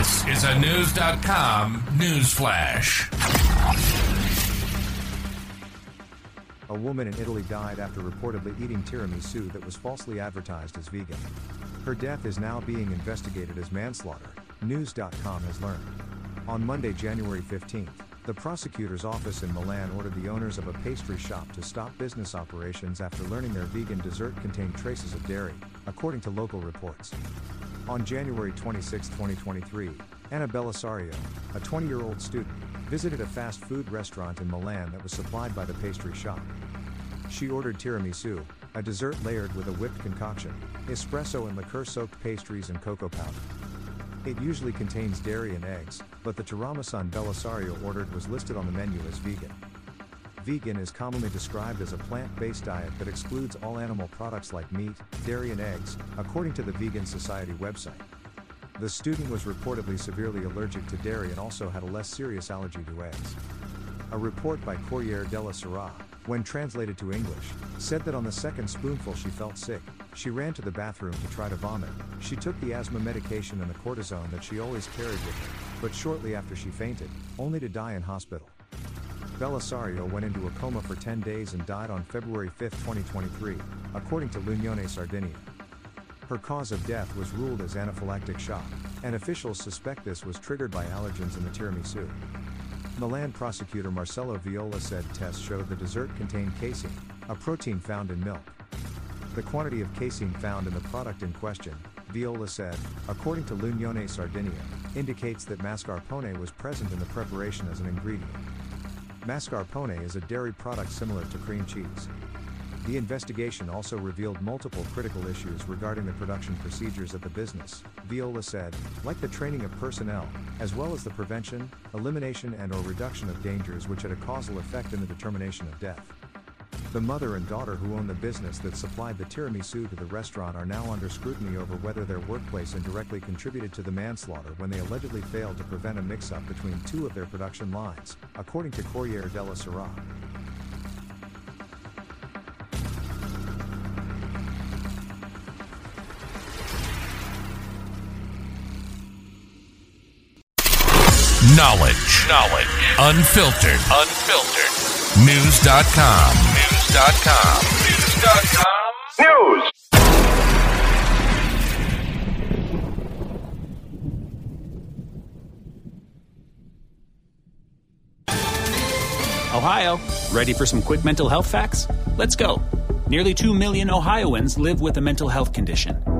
This is a News.com news flash. A woman in Italy died after reportedly eating tiramisu that was falsely advertised as vegan. Her death is now being investigated as manslaughter, News.com has learned. On Monday, January 15th, the prosecutor's office in Milan ordered the owners of a pastry shop to stop business operations after learning their vegan dessert contained traces of dairy, according to local reports. On January 26, 2023, Anna Bellisario, a 20 year old student, visited a fast food restaurant in Milan that was supplied by the pastry shop. She ordered tiramisu, a dessert layered with a whipped concoction, espresso and liqueur soaked pastries and cocoa powder. It usually contains dairy and eggs, but the tiramisu Bellisario ordered was listed on the menu as vegan. Vegan is commonly described as a plant based diet that excludes all animal products like meat, dairy, and eggs, according to the Vegan Society website. The student was reportedly severely allergic to dairy and also had a less serious allergy to eggs. A report by Corriere della Sera, when translated to English, said that on the second spoonful she felt sick, she ran to the bathroom to try to vomit. She took the asthma medication and the cortisone that she always carried with her, but shortly after she fainted, only to die in hospital. Bellisario went into a coma for 10 days and died on February 5, 2023, according to L'Unione Sardinia. Her cause of death was ruled as anaphylactic shock, and officials suspect this was triggered by allergens in the tiramisu. Milan prosecutor Marcello Viola said tests showed the dessert contained casein, a protein found in milk. The quantity of casein found in the product in question, Viola said, according to L'Unione Sardinia, indicates that mascarpone was present in the preparation as an ingredient. Mascarpone is a dairy product similar to cream cheese. The investigation also revealed multiple critical issues regarding the production procedures of the business, Viola said, like the training of personnel, as well as the prevention, elimination and or reduction of dangers which had a causal effect in the determination of death. The mother and daughter who own the business that supplied the tiramisu to the restaurant are now under scrutiny over whether their workplace indirectly contributed to the manslaughter when they allegedly failed to prevent a mix-up between two of their production lines, according to Corriere della Sera. Knowledge. Knowledge. Unfiltered. Unfiltered. News.com. News.com. News.com. News. Ohio, ready for some quick mental health facts? Let's go. Nearly 2 million Ohioans live with a mental health condition.